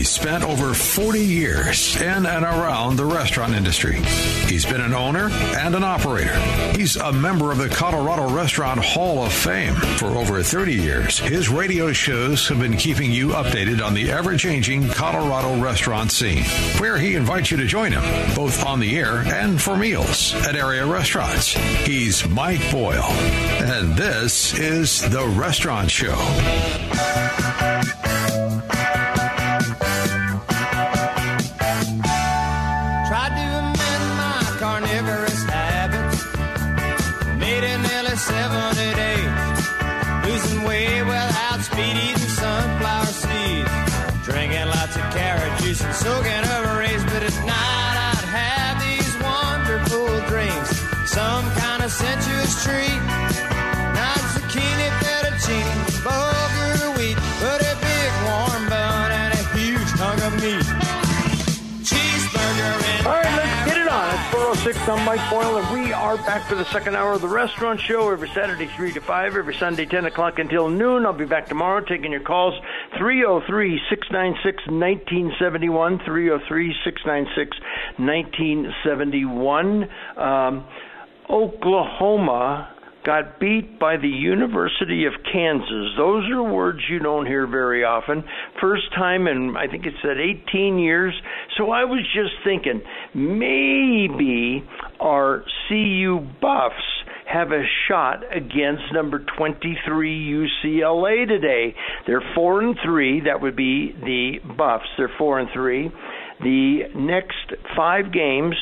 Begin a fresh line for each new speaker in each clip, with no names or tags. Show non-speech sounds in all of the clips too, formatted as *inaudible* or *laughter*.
He spent over 40 years in and around the restaurant industry. He's been an owner and an operator. He's a member of the Colorado Restaurant Hall of Fame. For over 30 years, his radio shows have been keeping you updated on the ever changing Colorado restaurant scene, where he invites you to join him, both on the air and for meals at area restaurants. He's Mike Boyle, and this is The Restaurant Show.
Sensuous treat. Not zucchini, fettuccine, bulgur wheat. But a big warm bun and a huge hunk of meat. Cheeseburger
All right, let's get it on. It's 406. I'm Mike Boyle, and we are back for the second hour of the restaurant show every Saturday, 3 to 5, every Sunday, 10 o'clock until noon. I'll be back tomorrow taking your calls 303 696 1971. 303 696 1971. Um, Oklahoma got beat by the University of Kansas. Those are words you don't hear very often. First time in, I think it said 18 years. So I was just thinking, maybe our CU Buffs have a shot against number 23 UCLA today. They're 4 and 3. That would be the Buffs. They're 4 and 3. The next 5 games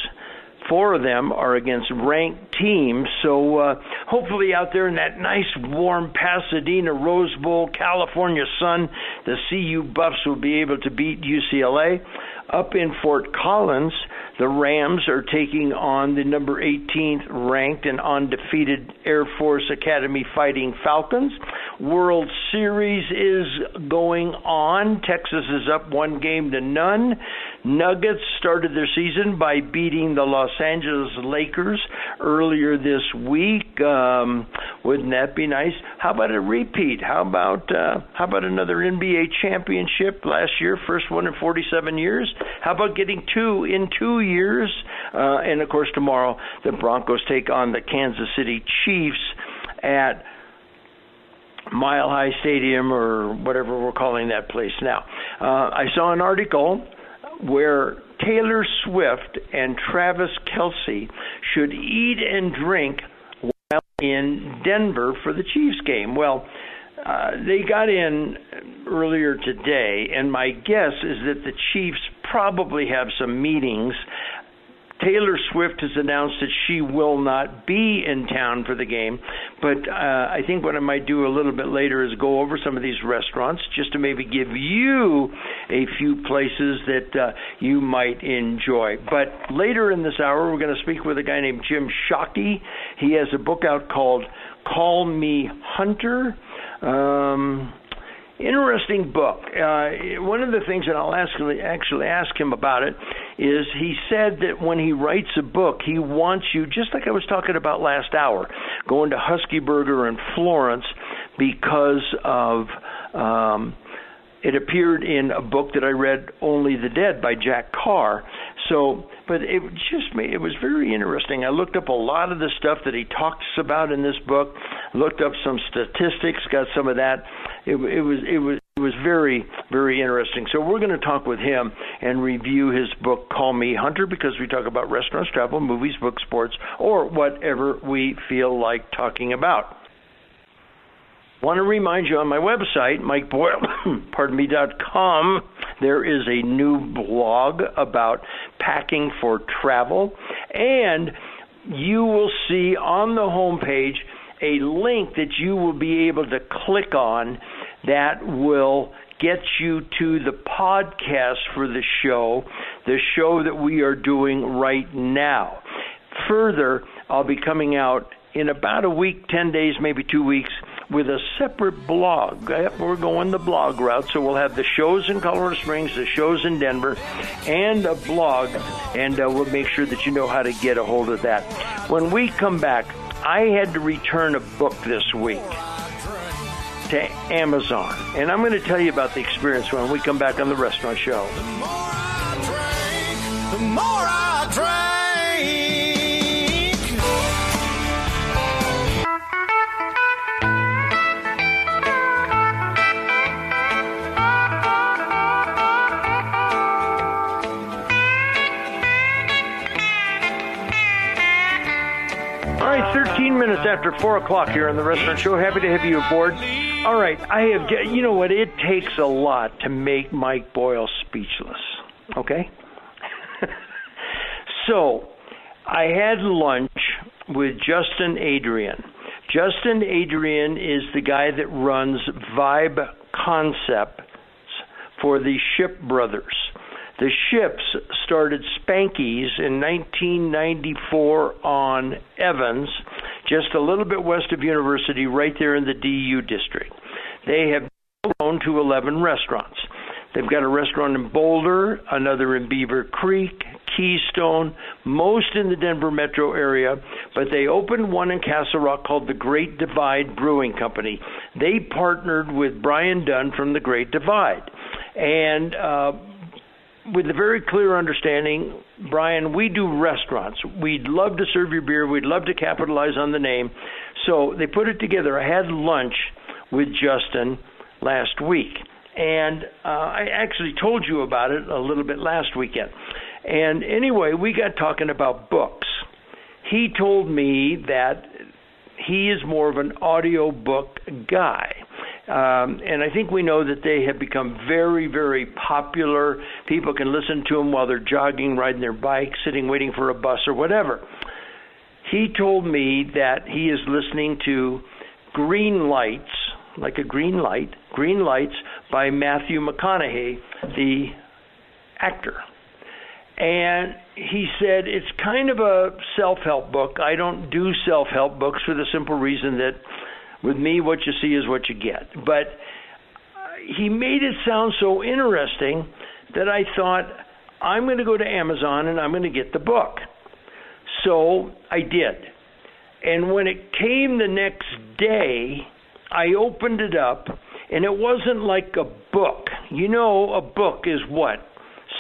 four of them are against ranked teams. So uh, hopefully, out there in that nice, warm Pasadena Rose Bowl, California sun, the CU Buffs will be able to beat UCLA. Up in Fort Collins, the Rams are taking on the number 18th ranked and undefeated Air Force Academy Fighting Falcons. World Series is going on. Texas is up one game to none. Nuggets started their season by beating the Los Angeles Lakers earlier this week. Um, wouldn't that be nice? How about a repeat? How about uh, how about another NBA championship last year, first one in 47 years? How about getting two in two years? Uh, and of course, tomorrow the Broncos take on the Kansas City Chiefs at Mile High Stadium or whatever we're calling that place now. Uh, I saw an article where Taylor Swift and Travis Kelce should eat and drink while in Denver for the Chiefs game. Well, uh, they got in earlier today, and my guess is that the Chiefs probably have some meetings Taylor Swift has announced that she will not be in town for the game, but uh, I think what I might do a little bit later is go over some of these restaurants just to maybe give you a few places that uh, you might enjoy. But later in this hour, we're going to speak with a guy named Jim Shockey. He has a book out called Call Me Hunter. Um, interesting book. Uh, one of the things that I'll ask, actually ask him about it is he said that when he writes a book, he wants you, just like I was talking about last hour, going to Husky Burger in Florence because of. Um, it appeared in a book that I read, Only the Dead by Jack Carr. So, but it just made, it was very interesting. I looked up a lot of the stuff that he talks about in this book, looked up some statistics, got some of that. It, it was it was it was very very interesting. So we're going to talk with him and review his book Call Me Hunter because we talk about restaurants, travel, movies, books, sports, or whatever we feel like talking about. Want to remind you on my website, MikeBoyle, *coughs* pardon me, dot com, there is a new blog about packing for travel, and you will see on the homepage a link that you will be able to click on that will get you to the podcast for the show, the show that we are doing right now. Further, I'll be coming out in about a week, 10 days, maybe two weeks with a separate blog. We're going the blog route, so we'll have the shows in Colorado Springs, the shows in Denver, and a blog, and uh, we'll make sure that you know how to get a hold of that. When we come back, I had to return a book this week to Amazon, and I'm going to tell you about the experience when we come back on the restaurant show.
The
minutes after 4 o'clock here on the Restaurant Show. Happy to have you aboard. All right, I have, you know what, it takes a lot to make Mike Boyle speechless, okay? *laughs* so, I had lunch with Justin Adrian. Justin Adrian is the guy that runs Vibe Concepts for the Ship Brothers. The ships started Spanky's in 1994 on Evans, just a little bit west of University, right there in the DU district. They have grown to 11 restaurants. They've got a restaurant in Boulder, another in Beaver Creek, Keystone, most in the Denver metro area, but they opened one in Castle Rock called the Great Divide Brewing Company. They partnered with Brian Dunn from the Great Divide. And uh, with a very clear understanding, Brian, we do restaurants. We'd love to serve your beer. We'd love to capitalize on the name. So they put it together. I had lunch with Justin last week. And uh, I actually told you about it a little bit last weekend. And anyway, we got talking about books. He told me that he is more of an audio book guy. Um, and I think we know that they have become very, very popular. People can listen to them while they're jogging, riding their bike, sitting waiting for a bus or whatever. He told me that he is listening to Green Lights, like a green light, Green Lights by Matthew McConaughey, the actor. And he said it's kind of a self help book. I don't do self help books for the simple reason that with me, what you see is what you get. But uh, he made it sound so interesting that I thought, I'm going to go to Amazon and I'm going to get the book. So I did. And when it came the next day, I opened it up, and it wasn't like a book. You know, a book is what?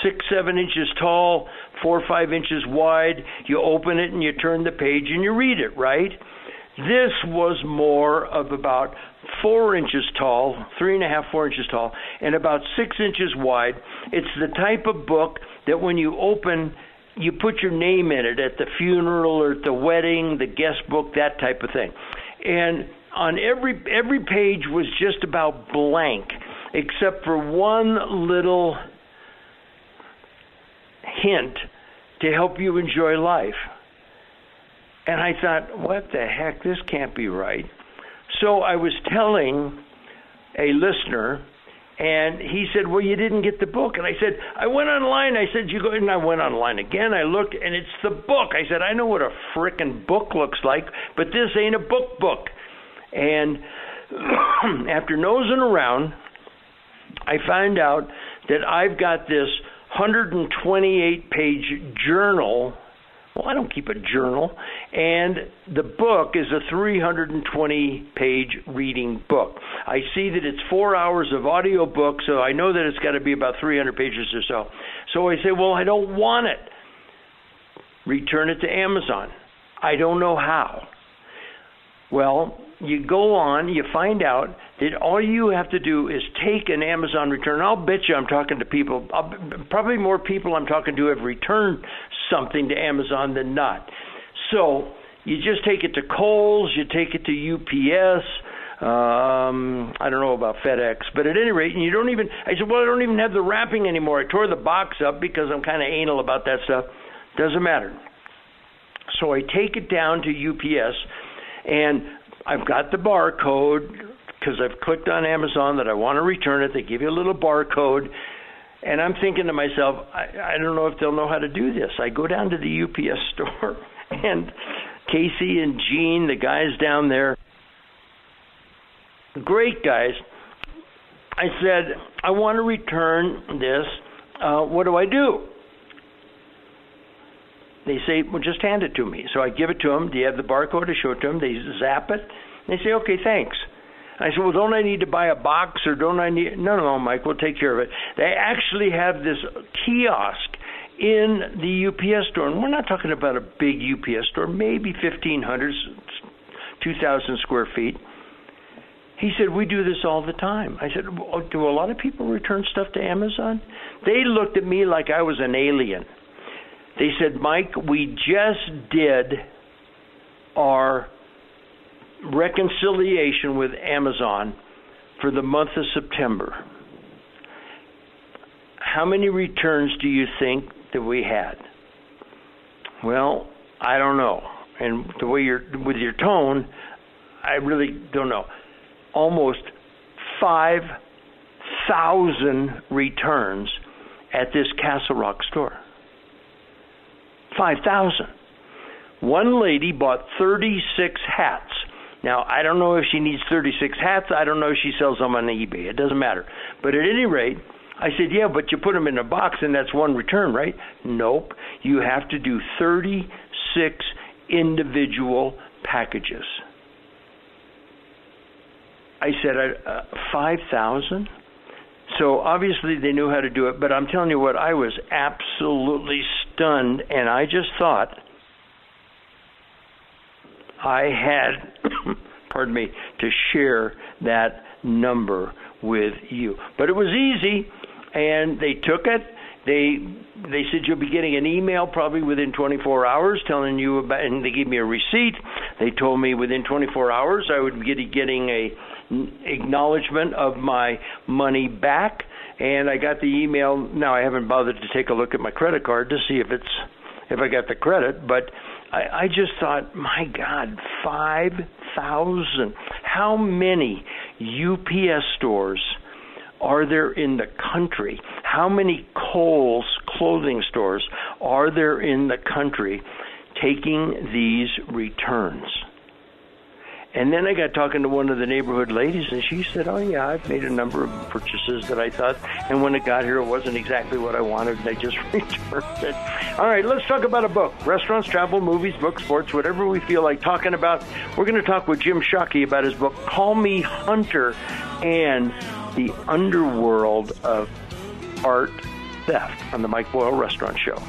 Six, seven inches tall, four or five inches wide. You open it and you turn the page and you read it, right? This was more of about four inches tall, three and a half, four inches tall, and about six inches wide. It's the type of book that when you open, you put your name in it at the funeral or at the wedding, the guest book, that type of thing. And on every every page was just about blank, except for one little hint to help you enjoy life. And I thought, what the heck? This can't be right. So I was telling a listener, and he said, Well, you didn't get the book. And I said, I went online. I said, You go, and I went online again. I looked, and it's the book. I said, I know what a frickin' book looks like, but this ain't a book book. And *clears throat* after nosing around, I find out that I've got this 128 page journal well, I don't keep a journal. And the book is a 320 page reading book. I see that it's four hours of audio book, so I know that it's got to be about 300 pages or so. So I say, well, I don't want it. Return it to Amazon. I don't know how. Well, you go on, you find out that all you have to do is take an Amazon return. I'll bet you I'm talking to people, I'll, probably more people I'm talking to have returned something to Amazon than not. So you just take it to Kohl's, you take it to UPS. Um, I don't know about FedEx, but at any rate, and you don't even. I said, well, I don't even have the wrapping anymore. I tore the box up because I'm kind of anal about that stuff. Doesn't matter. So I take it down to UPS, and I've got the barcode because I've clicked on Amazon that I want to return it. They give you a little barcode. And I'm thinking to myself, I, I don't know if they'll know how to do this. I go down to the UPS *laughs* store, and Casey and Gene, the guys down there, great guys. I said, I want to return this. Uh, what do I do? They say, well, just hand it to me. So I give it to them. Do you have the barcode? I show it to them. They zap it. They say, okay, thanks. I said, well, don't I need to buy a box or don't I need? No, no, no, Mike, we'll take care of it. They actually have this kiosk in the UPS store, and we're not talking about a big UPS store, maybe 1,500, 2,000 square feet. He said, We do this all the time. I said, Do a lot of people return stuff to Amazon? They looked at me like I was an alien. They said, Mike, we just did our reconciliation with Amazon for the month of September. How many returns do you think that we had? Well, I don't know. And the way you're with your tone, I really don't know. Almost 5,000 returns at this Castle Rock store. 5,000. One lady bought 36 hats now, I don't know if she needs 36 hats. I don't know if she sells them on eBay. It doesn't matter. But at any rate, I said, yeah, but you put them in a box and that's one return, right? Nope. You have to do 36 individual packages. I said, uh, 5,000? So obviously they knew how to do it, but I'm telling you what, I was absolutely stunned, and I just thought I had, *coughs* pardon me, to share that number with you. But it was easy, and they took it. They they said you'll be getting an email probably within 24 hours telling you about, and they gave me a receipt. They told me within 24 hours I would be getting a acknowledgement of my money back, and I got the email. Now I haven't bothered to take a look at my credit card to see if it's if I got the credit, but I, I just thought, my God, 5,000. How many UPS stores are there in the country? How many Kohl's clothing stores are there in the country taking these returns? And then I got talking to one of the neighborhood ladies, and she said, "Oh yeah, I've made a number of purchases that I thought, and when it got here, it wasn't exactly what I wanted, and I just *laughs* returned it." All right, let's talk about a book: restaurants, travel, movies, books, sports, whatever we feel like talking about. We're going to talk with Jim Shockey about his book, "Call Me Hunter," and the underworld of art theft on the Mike Boyle Restaurant Show.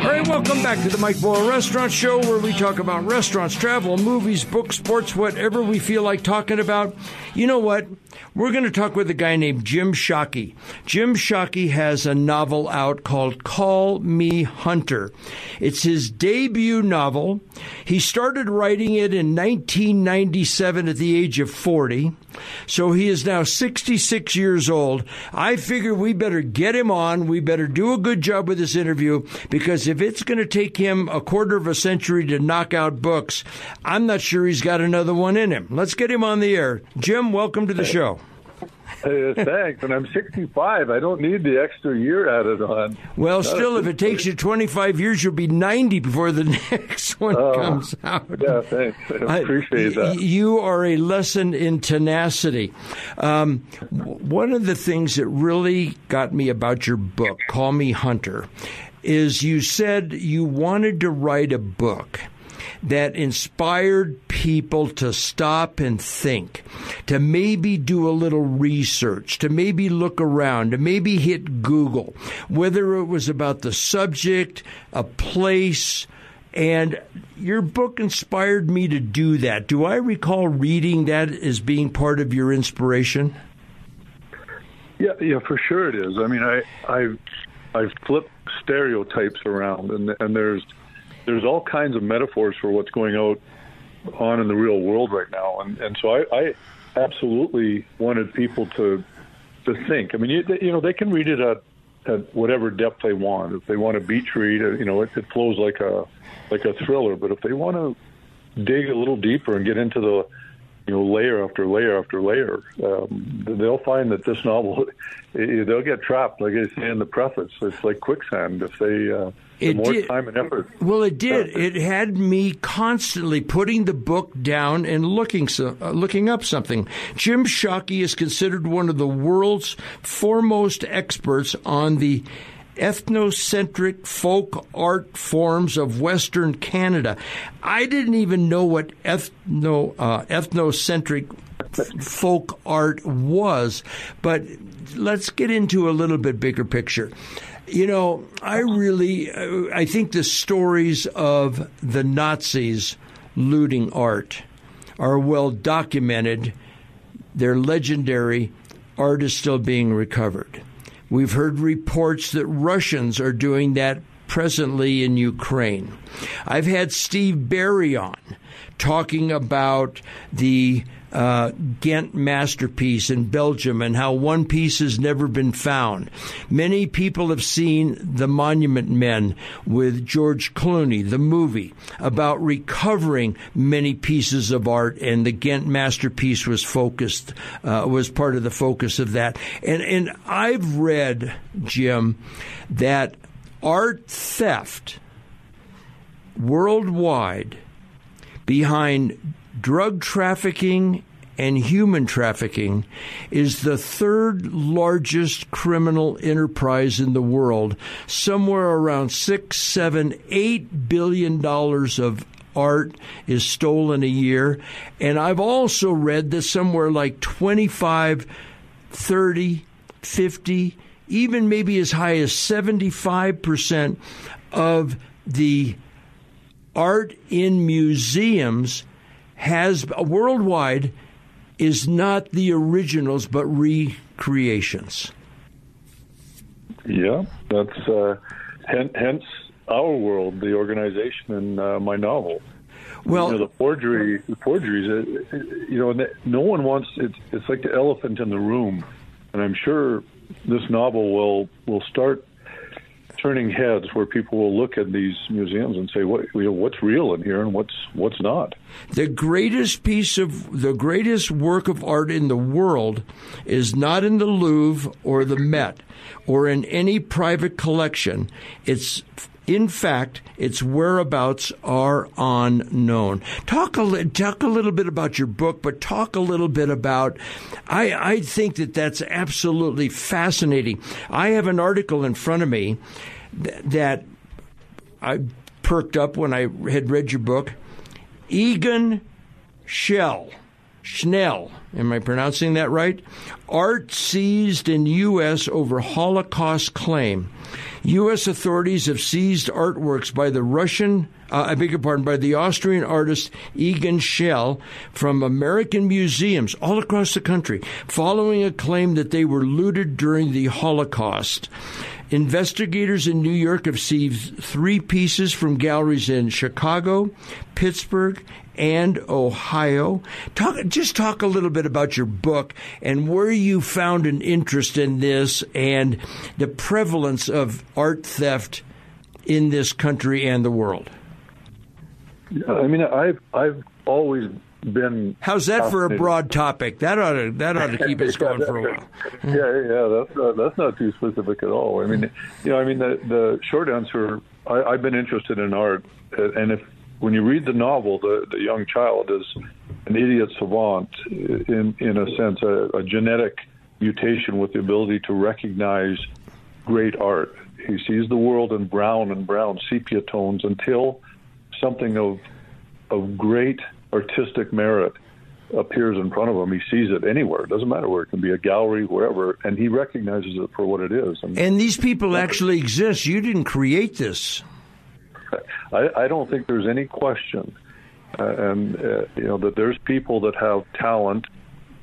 All right, welcome back to the Mike Boyle Restaurant Show, where we talk about restaurants, travel, movies, books, sports, whatever we feel like talking about. You know what? We're going to talk with a guy named Jim Shockey. Jim Shockey has a novel out called Call Me Hunter. It's his debut novel. He started writing it in 1997 at the age of 40. So he is now 66 years old. I figure we better get him on. We better do a good job with this interview because if it's going to take him a quarter of a century to knock out books, I'm not sure he's got another one in him. Let's get him on the air. Jim, welcome to the show.
Uh, thanks. And I'm 65. I don't need the extra year added on.
Well, still, if it takes you 25 years, you'll be 90 before the *laughs* next one uh, comes out.
Yeah, thanks. I appreciate I, that.
You are a lesson in tenacity. Um, one of the things that really got me about your book, Call Me Hunter, is you said you wanted to write a book that inspired people to stop and think, to maybe do a little research, to maybe look around, to maybe hit Google, whether it was about the subject, a place, and your book inspired me to do that. Do I recall reading that as being part of your inspiration?
Yeah, yeah, for sure it is. I mean, I I I've flipped stereotypes around, and and there's there's all kinds of metaphors for what's going out on in the real world right now, and and so I, I absolutely wanted people to to think. I mean, you, you know, they can read it at at whatever depth they want. If they want a beach read, you know, it, it flows like a like a thriller. But if they want to dig a little deeper and get into the you know layer after layer after layer, um, they'll find that this novel *laughs* they'll get trapped. Like I say in the preface, it's like quicksand if they. Uh,
it
more
did.
time and effort.
Well, it did. It had me constantly putting the book down and looking so, uh, looking up something. Jim Shockey is considered one of the world's foremost experts on the ethnocentric folk art forms of Western Canada. I didn't even know what ethno uh, ethnocentric folk art was, but let's get into a little bit bigger picture. You know, I really, I think the stories of the Nazis looting art are well documented. They're legendary. Art is still being recovered. We've heard reports that Russians are doing that presently in Ukraine. I've had Steve Berry on talking about the uh, Ghent masterpiece in Belgium and how one piece has never been found. Many people have seen The Monument Men with George Clooney, the movie, about recovering many pieces of art, and the Ghent masterpiece was focused, uh, was part of the focus of that. And, and I've read, Jim, that art theft worldwide behind drug trafficking and human trafficking is the third largest criminal enterprise in the world, somewhere around six, seven, eight billion dollars of art is stolen a year. And I've also read that somewhere like 25, 30, 50, even maybe as high as 75% of the art in museums has worldwide is not the originals but recreations.
Yeah, that's uh, hence our world, the organization and uh, my novel.
Well,
you know, the forgery, the forgeries. Uh, you know, no one wants. It's it's like the elephant in the room, and I'm sure this novel will will start turning heads where people will look at these museums and say, "What you know, what's real in here and what's what's not."
The greatest piece of the greatest work of art in the world is not in the Louvre or the Met or in any private collection. It's in fact, its whereabouts are unknown. Talk a, talk a little bit about your book, but talk a little bit about. I, I think that that's absolutely fascinating. I have an article in front of me th- that I perked up when I had read your book. Egan Shell. Schnell, am I pronouncing that right? Art seized in U.S. over Holocaust claim. U.S. authorities have seized artworks by the Russian, uh, I beg your pardon, by the Austrian artist Egon Schell from American museums all across the country, following a claim that they were looted during the Holocaust. Investigators in New York have seized three pieces from galleries in Chicago, Pittsburgh, and Ohio. Talk, just talk a little bit about your book and where you found an interest in this and the prevalence of art theft in this country and the world.
Yeah, I mean, I've I've always been.
How's that for a broad topic? That ought to that ought to keep us *laughs* going for a while.
yeah, yeah, that's not, that's not too specific at all. I mean, you know, I mean, the the short answer. I, I've been interested in art, and if when you read the novel, the the young child is an idiot savant in in a sense, a, a genetic mutation with the ability to recognize great art. He sees the world in brown and brown sepia tones until something of of great artistic merit appears in front of him. He sees it anywhere. It doesn't matter where. It can be a gallery, wherever, and he recognizes it for what it is.
And, and these people actually exist. You didn't create this.
I, I don't think there's any question, uh, and uh, you know that there's people that have talent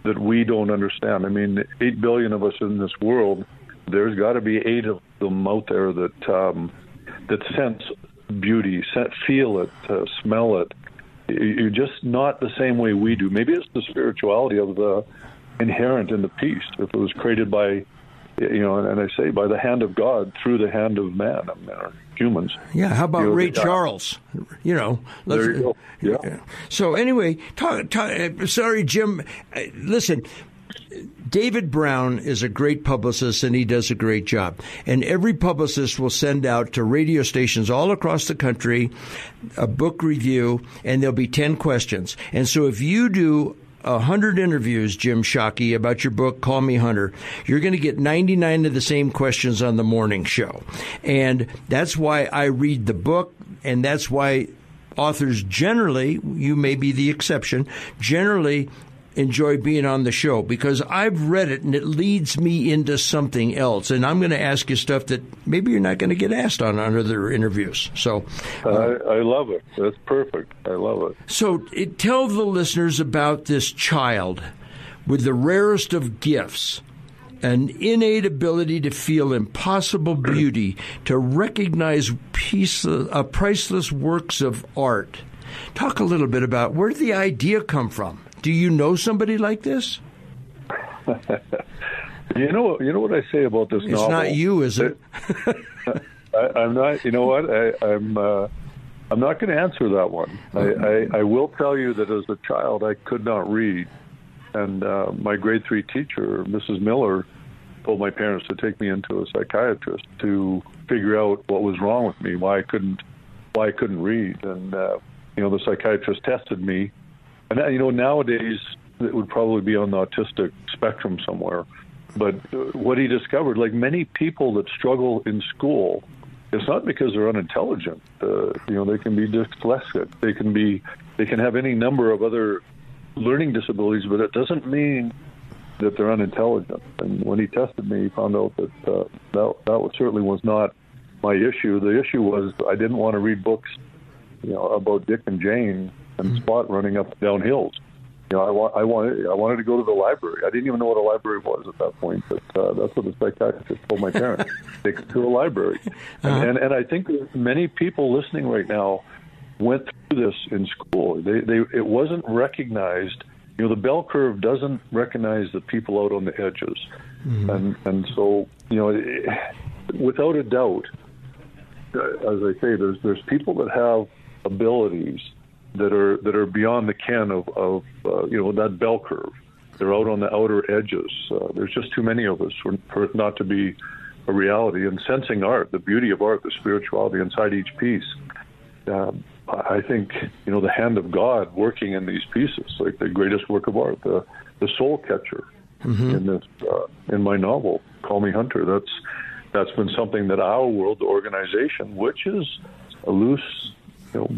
that we don't understand. I mean, eight billion of us in this world. There's got to be eight of them out there that um, that sense beauty, feel it, uh, smell it. You're just not the same way we do. Maybe it's the spirituality of the inherent in the piece. If it was created by you know, and, and I say by the hand of God through the hand of man, I mean, or humans.
Yeah, how about
You know,
Ray Charles? You know, let's-
There you go. Yeah.
So anyway, talk, talk, uh, sorry, Jim. Uh, listen, David Brown is a great publicist and he does a great job. And every publicist will send out to radio stations all across the country a book review, and there'll be 10 questions. And so if you do a hundred interviews, Jim Shockey, about your book, Call Me Hunter, you're going to get 99 of the same questions on the morning show. And that's why I read the book, and that's why authors generally, you may be the exception, generally enjoy being on the show because I've read it and it leads me into something else. And I'm going to ask you stuff that maybe you're not going to get asked on on other interviews. So,
I, I love it. That's perfect. I love it.
so it, tell the listeners about this child with the rarest of gifts. An innate ability to feel impossible beauty, to recognize piece, uh, priceless works of art. Talk a little bit about where did the idea come from? Do you know somebody like this? *laughs*
You know, you know what I say about this
It's
novel.
not you, is it? *laughs*
I, I'm not. You know what? I, I'm. Uh, I'm not going to answer that one. I, I, I will tell you that as a child, I could not read, and uh, my grade three teacher, Mrs. Miller, told my parents to take me into a psychiatrist to figure out what was wrong with me, why I couldn't, why I couldn't read, and uh, you know, the psychiatrist tested me, and uh, you know, nowadays it would probably be on the autistic spectrum somewhere. But uh, what he discovered, like many people that struggle in school, it's not because they're unintelligent. Uh, you know, they can be dyslexic. They can be, they can have any number of other learning disabilities, but it doesn't mean that they're unintelligent. And when he tested me, he found out that uh, that that certainly was not my issue. The issue was I didn't want to read books, you know, about Dick and Jane and Spot running up and down hills. You know, I, wa- I wanted I wanted to go to the library. I didn't even know what a library was at that point, but uh, that's what the psychiatrist told my parents. *laughs* Take to a library, and, and and I think many people listening right now went through this in school. They they it wasn't recognized. You know, the bell curve doesn't recognize the people out on the edges, and and so you know, it, without a doubt, uh, as I say, there's there's people that have abilities that are that are beyond the ken of, of uh, you know that bell curve. They're out on the outer edges. Uh, there's just too many of us for, for it not to be a reality. And sensing art, the beauty of art, the spirituality inside each piece. Um, I think you know the hand of God working in these pieces, like the greatest work of art, the the soul catcher in this uh, in my novel, Call Me Hunter. That's that's been something that our world, the organization, which is a loose you know,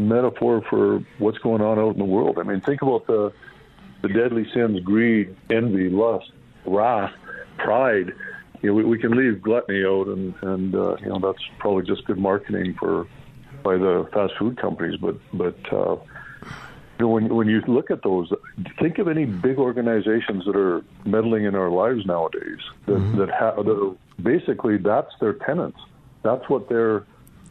metaphor for what's going on out in the world. I mean, think about the the deadly sins: greed, envy, lust, wrath, pride. You know, we, we can leave gluttony out, and and uh, you know that's probably just good marketing for by the fast food companies. But but uh, you know, when when you look at those, think of any big organizations that are meddling in our lives nowadays. That that, ha- that are basically that's their tenants. That's what they're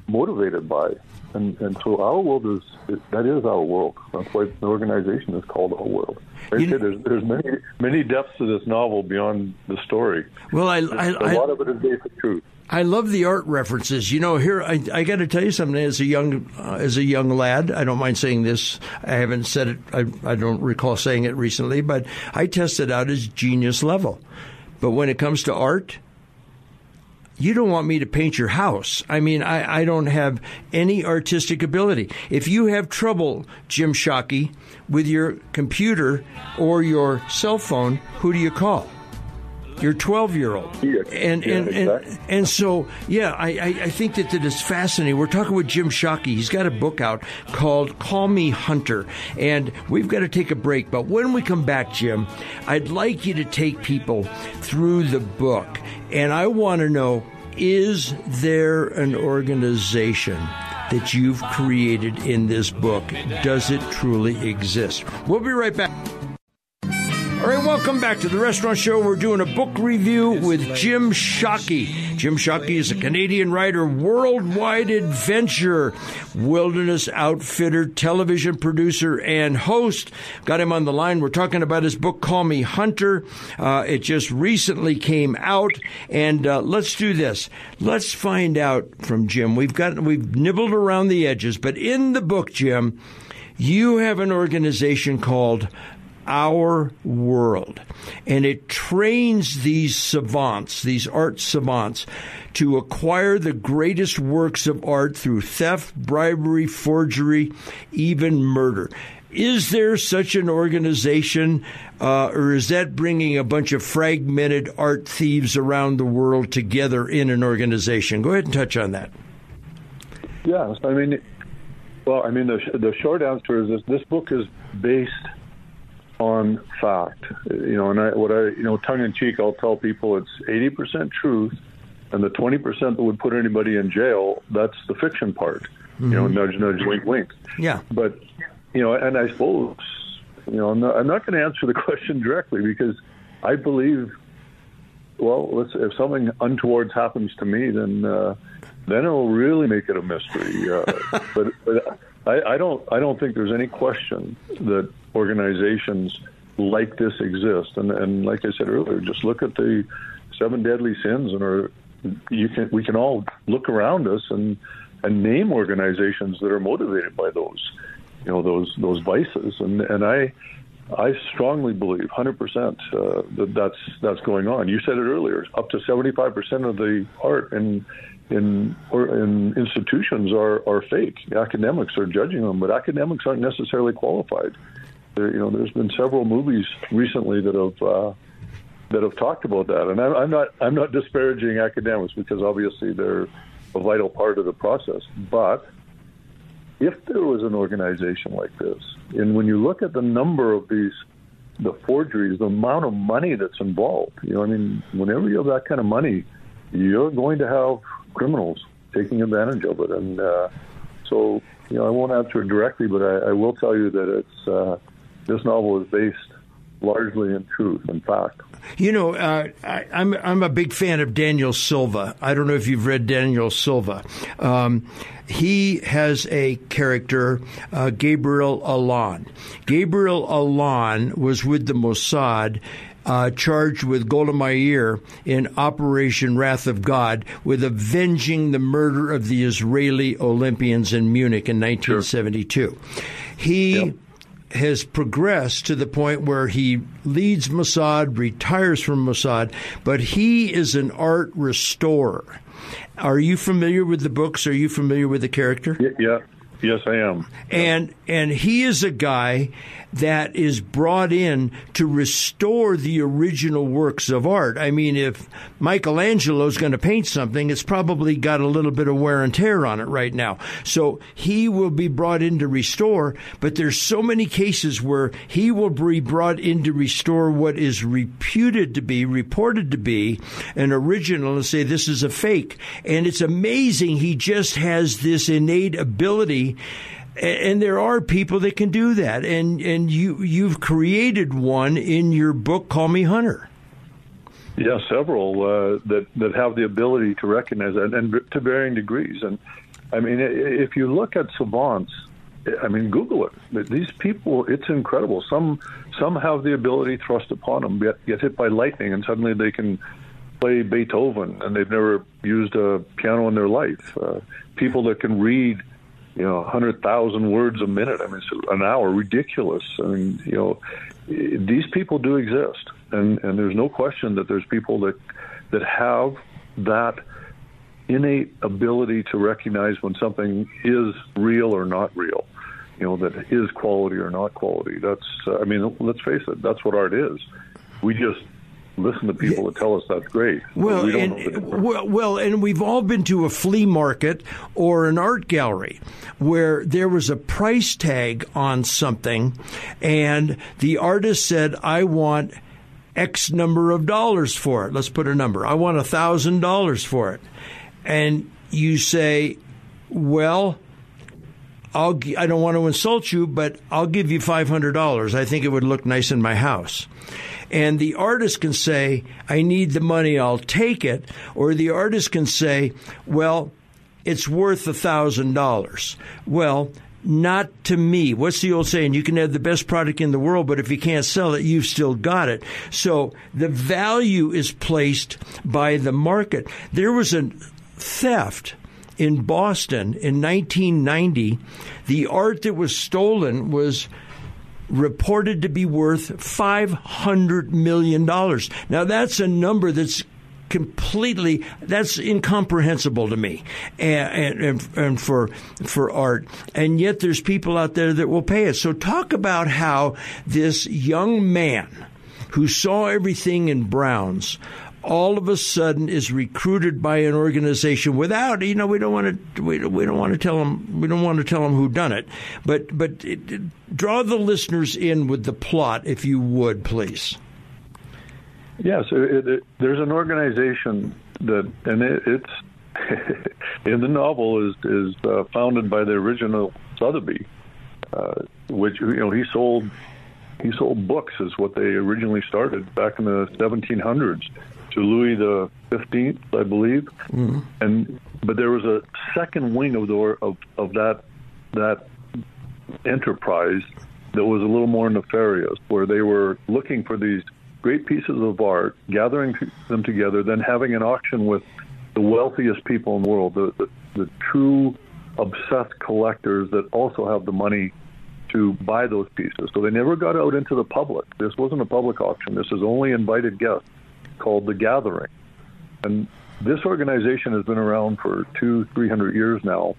motivated by. And and so our world is it, that is our world. That's why the organization is called our world.
You know-
there's there's many many depths to this novel beyond the story.
Well, I,
A
I,
lot of it is basic truth.
I love the art references. You know, here I, I got to tell you something. As a young uh, as a young lad, I don't mind saying this. I haven't said it. I, I don't recall saying it recently, but I tested out as genius level. But when it comes to art, you don't want me to paint your house. I mean, I, I don't have any artistic ability. If you have trouble, Jim Shockey, with your computer or your cell phone, who do you call? Your 12 year old.
Yeah,
And,
yeah,
and,
exactly.
and, and so, yeah, I, I, I think that that is fascinating. We're talking with Jim Shockey. He's got a book out called Call Me Hunter. And we've got to take a break. But when we come back, Jim, I'd like you to take people through the book. And I want to know is there an organization that you've created in this book? Does it truly exist? We'll be right back. All right, welcome back to the Restaurant Show. We're doing a book review with Jim Shockey. Jim Shockey is a Canadian writer, worldwide adventure, wilderness outfitter, television producer, and host. Got him on the line. We're talking about his book, Call Me Hunter. Uh, it just recently came out, and uh, let's do this. Let's find out from Jim. We've got we've nibbled around the edges, but in the book, Jim, you have an organization called our world. And it trains these savants, these art savants, to acquire the greatest works of art through theft, bribery, forgery, even murder. Is there such an organization, uh, or is that bringing a bunch of fragmented art thieves around the world together in an organization? Go ahead and touch on that.
Yes, I mean, well, I mean, the, the short answer is this: this book is based on fact. You know, and I, what I, you know, tongue in cheek, I'll tell people it's 80% truth, and the 20% that would put anybody in jail, that's the fiction part. Mm-hmm. You know, nudge, nudge, wink, wink.
Yeah.
But, you know, and I suppose, you know, I'm not, I'm not going to answer the *laughs* question directly because I believe, well, let's, if something untoward happens to me, then, uh, then it'll really make it a mystery. Uh, *laughs* but, but I, I don't, I don't think there's any question that organizations like this exist. And, and like I said earlier, just look at the seven deadly sins, and are, you can we can all look around us and and name organizations that are motivated by those, you know, those those vices. And and I I strongly believe, 100%, uh, that that's that's going on. You said it earlier. Up to 75% of the art in in or in institutions are are fake. Academics are judging them, but academics aren't necessarily qualified. There, you know, there's been several movies recently that have uh, that have talked about that, and I'm, I'm not I'm not disparaging academics because obviously they're a vital part of the process. But if there was an organization like this, and when you look at the number of these the forgeries, the amount of money that's involved, you know, I mean, whenever you have that kind of money, you're going to have criminals taking advantage of it, and uh, so you know, I won't answer it directly, but I, I will tell you that it's uh, this novel is based largely in truth and fact.
You know, uh, I, am I'm, I'm a big fan of Daniel Silva. I don't know if you've read Daniel Silva. Um, he has a character, uh, Gabriel Allon. Gabriel Allon was with the Mossad. Uh, charged with Golda Meir in Operation Wrath of God with avenging the murder of the Israeli Olympians in Munich in 1972. Sure. He yep has progressed to the point where he leads Mossad, retires from Mossad, but he is an art restorer. Are you familiar with the books? Are you familiar with the character?
Yeah, yes, I am.
And and he is a guy that is brought in to restore the original works of art. I mean, if Michelangelo is going to paint something, it's probably got a little bit of wear and tear on it right now. So he will be brought in to restore, but there's so many cases where he will be brought in to restore what is reputed to be, reported to be an original and say this is a fake. And it's amazing he just has this innate ability and there are people that can do that, and and you you've created one in your book, Call Me Hunter.
Yeah, several uh, that that have the ability to recognize that, and to varying degrees. And I mean, if you look at savants, I mean, Google it. These people, it's incredible. Some some have the ability thrust upon them, get, get hit by lightning, and suddenly they can play Beethoven, and they've never used a piano in their life. Uh, people that can read you know, 100,000 words a minute. I mean, an hour, ridiculous. I mean, you know, these people do exist, and and there's no question that there's people that that have that innate ability to recognize when something is real or not real. You know, that is quality or not quality. That's, I mean, let's face it, that's what art is. We just listen to people that tell us that's great.
Well, we and, well, well, and we've all been to a flea market or an art gallery where there was a price tag on something, and the artist said, "I want." X number of dollars for it. Let's put a number. I want a thousand dollars for it. And you say, well, I'll I don't want to insult you, but I'll give you five hundred dollars. I think it would look nice in my house. And the artist can say, I need the money, I'll take it. Or the artist can say, well, it's worth a thousand dollars. Well, not to me. What's the old saying? You can have the best product in the world, but if you can't sell it, you've still got it. So the value is placed by the market. There was a theft in Boston in 1990. The art that was stolen was reported to be worth $500 million. Now, that's a number that's completely that's incomprehensible to me and, and, and for for art and yet there's people out there that will pay it so talk about how this young man who saw everything in browns all of a sudden is recruited by an organization without you know we don't want to we, we don't want to tell them we don't want to tell them who done it but but it, it, draw the listeners in with the plot if you would please.
Yes, it, there's an organization that, and it, it's *laughs* in the novel is is uh, founded by the original Sotheby, uh, which you know he sold he sold books is what they originally started back in the 1700s to Louis the Fifteenth, I believe, mm-hmm. and but there was a second wing of the of of that that enterprise that was a little more nefarious, where they were looking for these great pieces of art, gathering them together, then having an auction with the wealthiest people in the world, the, the, the true obsessed collectors that also have the money to buy those pieces. So they never got out into the public. This wasn't a public auction. This is only invited guests called The Gathering. And this organization has been around for two, three hundred years now.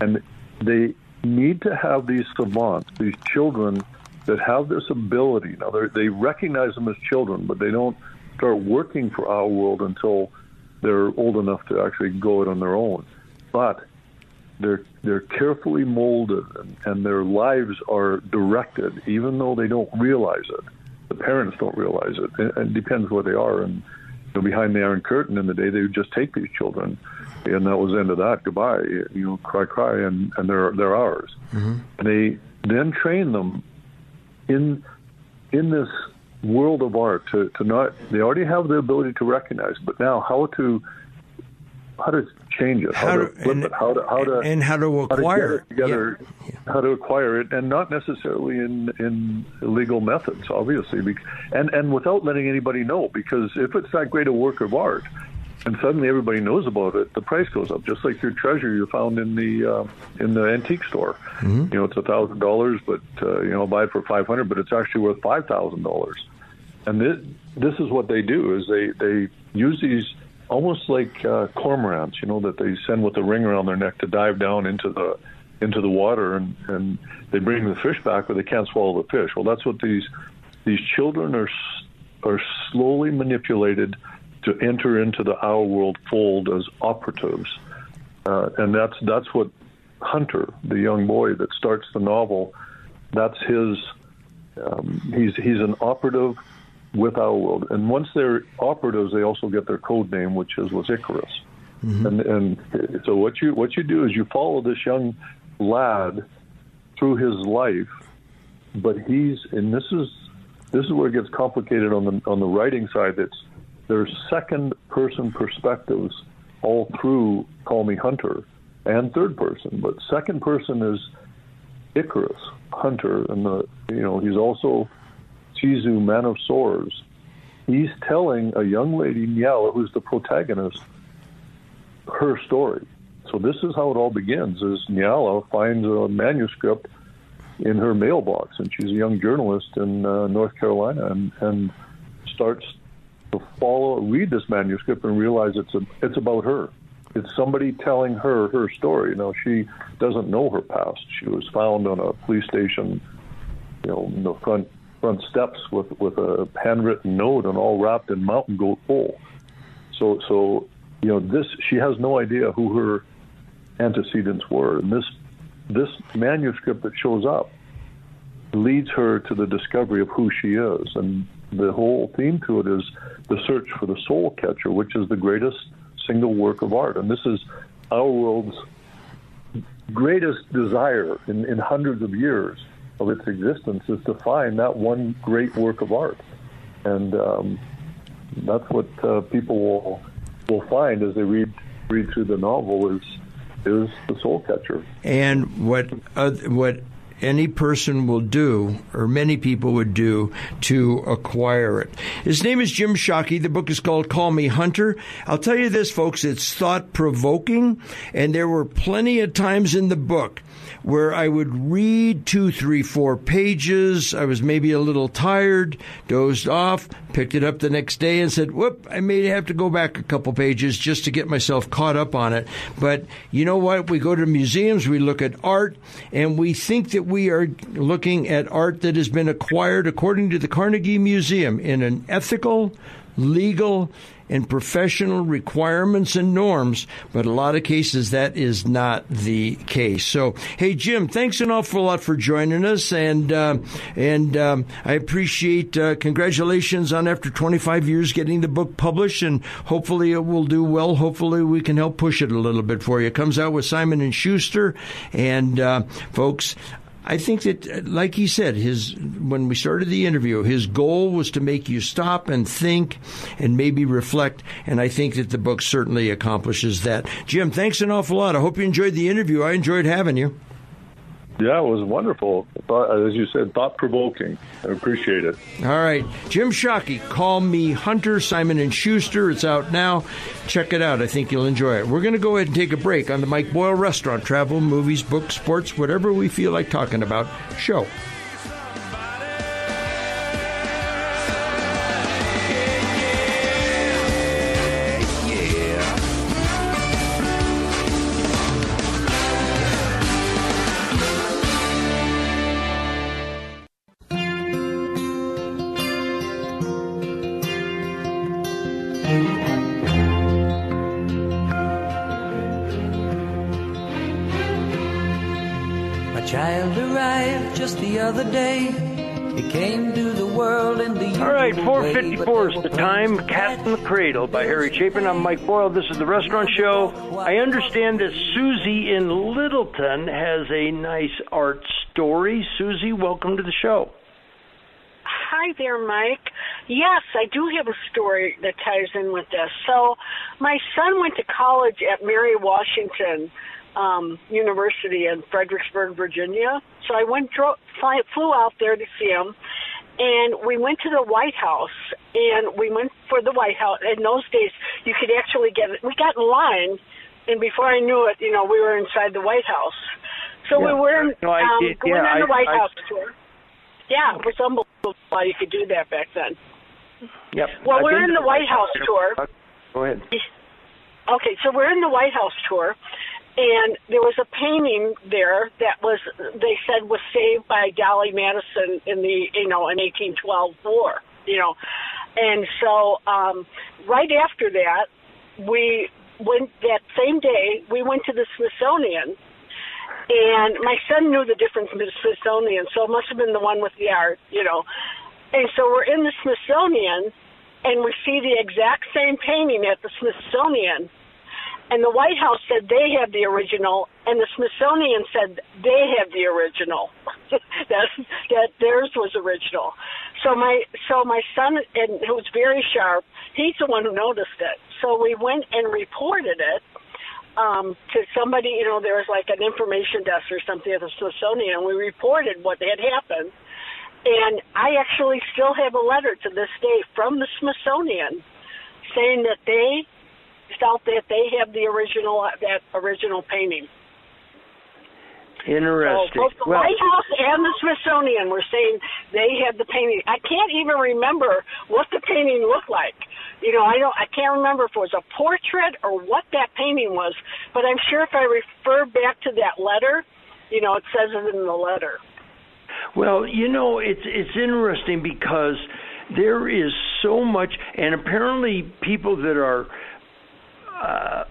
And they need to have these savants, these children that have this ability. Now they recognize them as children, but they don't start working for our world until they're old enough to actually go it on their own. But they're they're carefully molded and, and their lives are directed, even though they don't realize it. The parents don't realize it. It, it depends where they are. And you know, behind the Iron Curtain in the day, they would just take these children, and that was the end of that. Goodbye. You know, cry, cry, and and they're they're ours. Mm-hmm. And they then train them in in this world of art to, to not they already have the ability to recognize, but now how to how to change it, how, how to flip and, it, how to how to
and how to acquire
how to together, yeah. Yeah. how to acquire it, and not necessarily in in illegal methods, obviously, and and without letting anybody know, because if it's that great a work of art, and suddenly everybody knows about it, the price goes up. Just like your treasure you found in the uh, in the antique store. Mm-hmm. You know, it's a thousand dollars, but uh, you know, buy it for five hundred, but it's actually worth five thousand dollars. And this this is what they do: is they they use these almost like uh, cormorants, you know, that they send with a ring around their neck to dive down into the into the water, and and they bring the fish back, but they can't swallow the fish. Well, that's what these these children are are slowly manipulated to enter into the our world fold as operatives, uh, and that's that's what Hunter, the young boy that starts the novel, that's his. Um, he's he's an operative with our world, and once they're operatives, they also get their code name, which is was Icarus. Mm-hmm. And and so what you what you do is you follow this young lad through his life, but he's and this is this is where it gets complicated on the on the writing side. That's there's second person perspectives all through Call Me Hunter and third person, but second person is Icarus, Hunter, and the you know he's also Chizu, Man of Swords. He's telling a young lady, Nyala, who's the protagonist, her story. So this is how it all begins: is Nyala finds a manuscript in her mailbox, and she's a young journalist in uh, North Carolina, and, and starts to follow, read this manuscript, and realize it's a, it's about her. It's somebody telling her her story. Now she doesn't know her past. She was found on a police station, you know, in the front front steps with with a handwritten note and all wrapped in mountain goat wool. So so you know this she has no idea who her antecedents were, and this this manuscript that shows up leads her to the discovery of who she is. And the whole theme to it is the search for the soul catcher, which is the greatest single work of art. And this is our world's greatest desire in, in hundreds of years of its existence is to find that one great work of art, and um, that's what uh, people will will find as they read read through the novel is is the soul catcher.
And what uh, what any person will do, or many people would do, to acquire it. His name is Jim Shockey. The book is called Call Me Hunter. I'll tell you this, folks, it's thought provoking, and there were plenty of times in the book where I would read two, three, four pages. I was maybe a little tired, dozed off, picked it up the next day and said, whoop, I may have to go back a couple pages just to get myself caught up on it. But you know what? We go to museums, we look at art, and we think that we are looking at art that has been acquired according to the Carnegie Museum in an ethical, legal, and professional requirements and norms, but a lot of cases that is not the case. So, hey Jim, thanks an awful lot for joining us, and uh, and um, I appreciate. Uh, congratulations on after 25 years getting the book published, and hopefully it will do well. Hopefully we can help push it a little bit for you. It comes out with Simon and Schuster, and uh, folks, I think that, like he said, his when we started the interview, his goal was to make you stop and think and maybe reflect. And I think that the book certainly accomplishes that. Jim, thanks an awful lot. I hope you enjoyed the interview. I enjoyed having you.
Yeah, it was wonderful. As you said, thought provoking. I appreciate it.
All right, Jim Shockey, call me Hunter. Simon and Schuster. It's out now. Check it out. I think you'll enjoy it. We're going to go ahead and take a break on the Mike Boyle Restaurant. Travel, movies, books, sports, whatever we feel like talking about. Show.
The
Cradle by Harry Chapin. I'm Mike Boyle. This is the restaurant show. I understand that Susie in Littleton has a nice art story. Susie, welcome to the show.
Hi there, Mike. Yes, I do have a story that ties in with this. So, my son went to college at Mary Washington um, University in Fredericksburg, Virginia. So I went dro- fly, flew out there to see him, and we went to the White House, and we went for the White House. In those days, you could actually get we got in line, and before I knew it, you know, we were inside the White House. So yeah. we were in, no, I, um, going yeah, on the White I, House I, tour. Yeah, it was unbelievable how you could do that back then.
Yep.
Well, I've we're in the White House tour.
Go ahead.
Okay, so we're in the White House tour, and there was a painting there that was they said was saved by Dolley Madison in the you know in 1812 war you know. And so um right after that we went that same day we went to the Smithsonian. And my son knew the difference in the Smithsonian so it must have been the one with the art you know. And so we're in the Smithsonian and we see the exact same painting at the Smithsonian and the White House said they have the original, and the Smithsonian said they have the original. *laughs* that that theirs was original. So my so my son, and who's very sharp, he's the one who noticed it. So we went and reported it um, to somebody. You know, there was like an information desk or something at the Smithsonian, and we reported what had happened. And I actually still have a letter to this day from the Smithsonian saying that they felt that they have the original that original painting.
Interesting.
So both the well, White House and the Smithsonian were saying they had the painting. I can't even remember what the painting looked like. You know, I don't. I can't remember if it was a portrait or what that painting was. But I'm sure if I refer back to that letter, you know, it says it in the letter.
Well, you know, it's it's interesting because there is so much, and apparently people that are uh,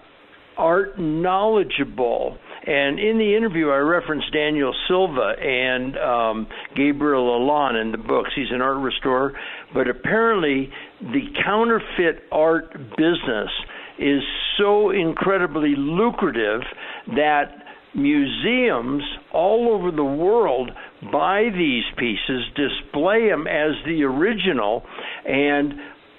art knowledgeable. And in the interview, I referenced Daniel Silva and um, Gabriel Allon in the books. He's an art restorer, but apparently the counterfeit art business is so incredibly lucrative that
museums all over the world buy these pieces, display them as the original, and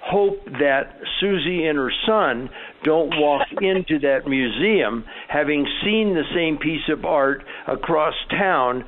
hope that Susie and her son don't walk *laughs* into that museum having seen the same piece of art across town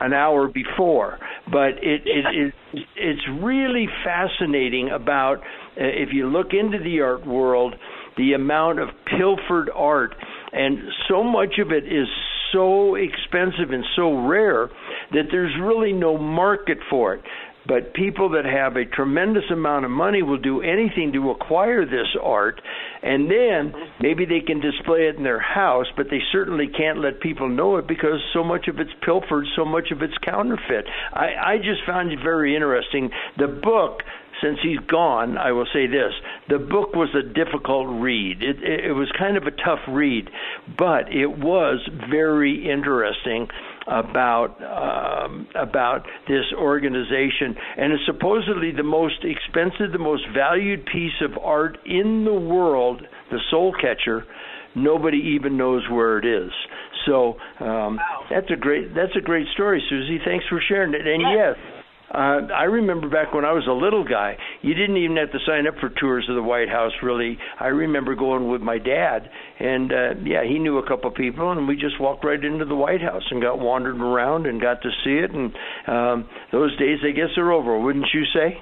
an hour before. But it, it, it it's really fascinating about uh, if you look into the art world, the amount of pilfered art, and so much of it is so expensive and so rare that there's really no market for it. But people that have a tremendous amount of money will do anything to acquire this art, and then maybe they can display it in their house, but they certainly can't let people know it because so much of it's pilfered, so much of it's counterfeit. I, I just found it very interesting. The book since he's gone, I will say this: the book was a difficult read. It, it, it was kind of a tough read, but it was very interesting about um, about this organization, and it's supposedly the most expensive, the most valued piece of art in the world, the Soul Catcher. Nobody even knows where it is. So um, wow. that's a great that's a great story, Susie. Thanks for sharing it. And yes, yes uh, I remember back when I was a little guy, you didn't even have to sign up for tours of the White House. Really, I remember going with my dad, and uh, yeah, he knew a couple of people, and we just walked right into the White House and got wandered around and got to see it. And um, those days, I guess, are over, wouldn't you say?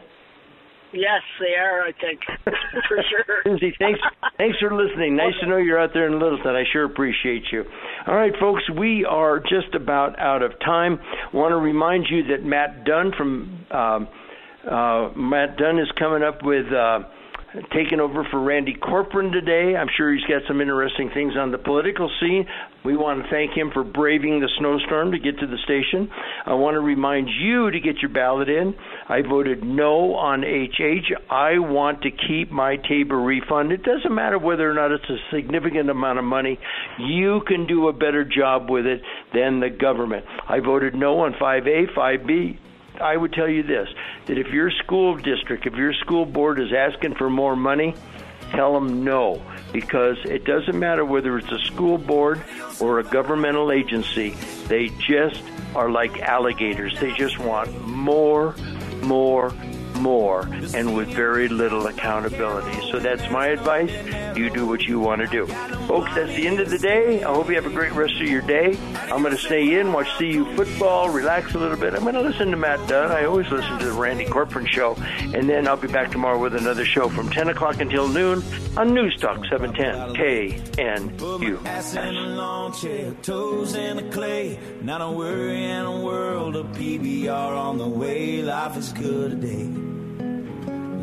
Yes, they are. I think *laughs* for sure.
Susie, thanks, thanks for listening. Nice okay. to know you're out there in Littleton. I sure appreciate you. All right, folks, we are just about out of time. Want to remind you that Matt Dunn from um, uh, Matt Dunn is coming up with. Uh, taking over for Randy Corcoran today. I'm sure he's got some interesting things on the political scene. We want to thank him for braving the snowstorm to get to the station. I want to remind you to get your ballot in. I voted no on HH. I want to keep my Tabor refund. It doesn't matter whether or not it's a significant amount of money. You can do a better job with it than the government. I voted no on 5A, 5B, I would tell you this that if your school district, if your school board is asking for more money, tell them no because it doesn't matter whether it's a school board or a governmental agency, they just are like alligators. They just want more, more, more and with very little accountability. So that's my advice. You do what you want to do. Folks, that's the end of the day. I hope you have a great rest of your day. I'm going to stay in, watch CU football, relax a little bit. I'm going to listen to Matt Dunn. I always listen to the Randy Corcoran show. And then I'll be back tomorrow with another show from 10 o'clock until noon on News Talk 710 KNU. Toes in the clay, not a worry in a world of PBR on the way. Life is good today.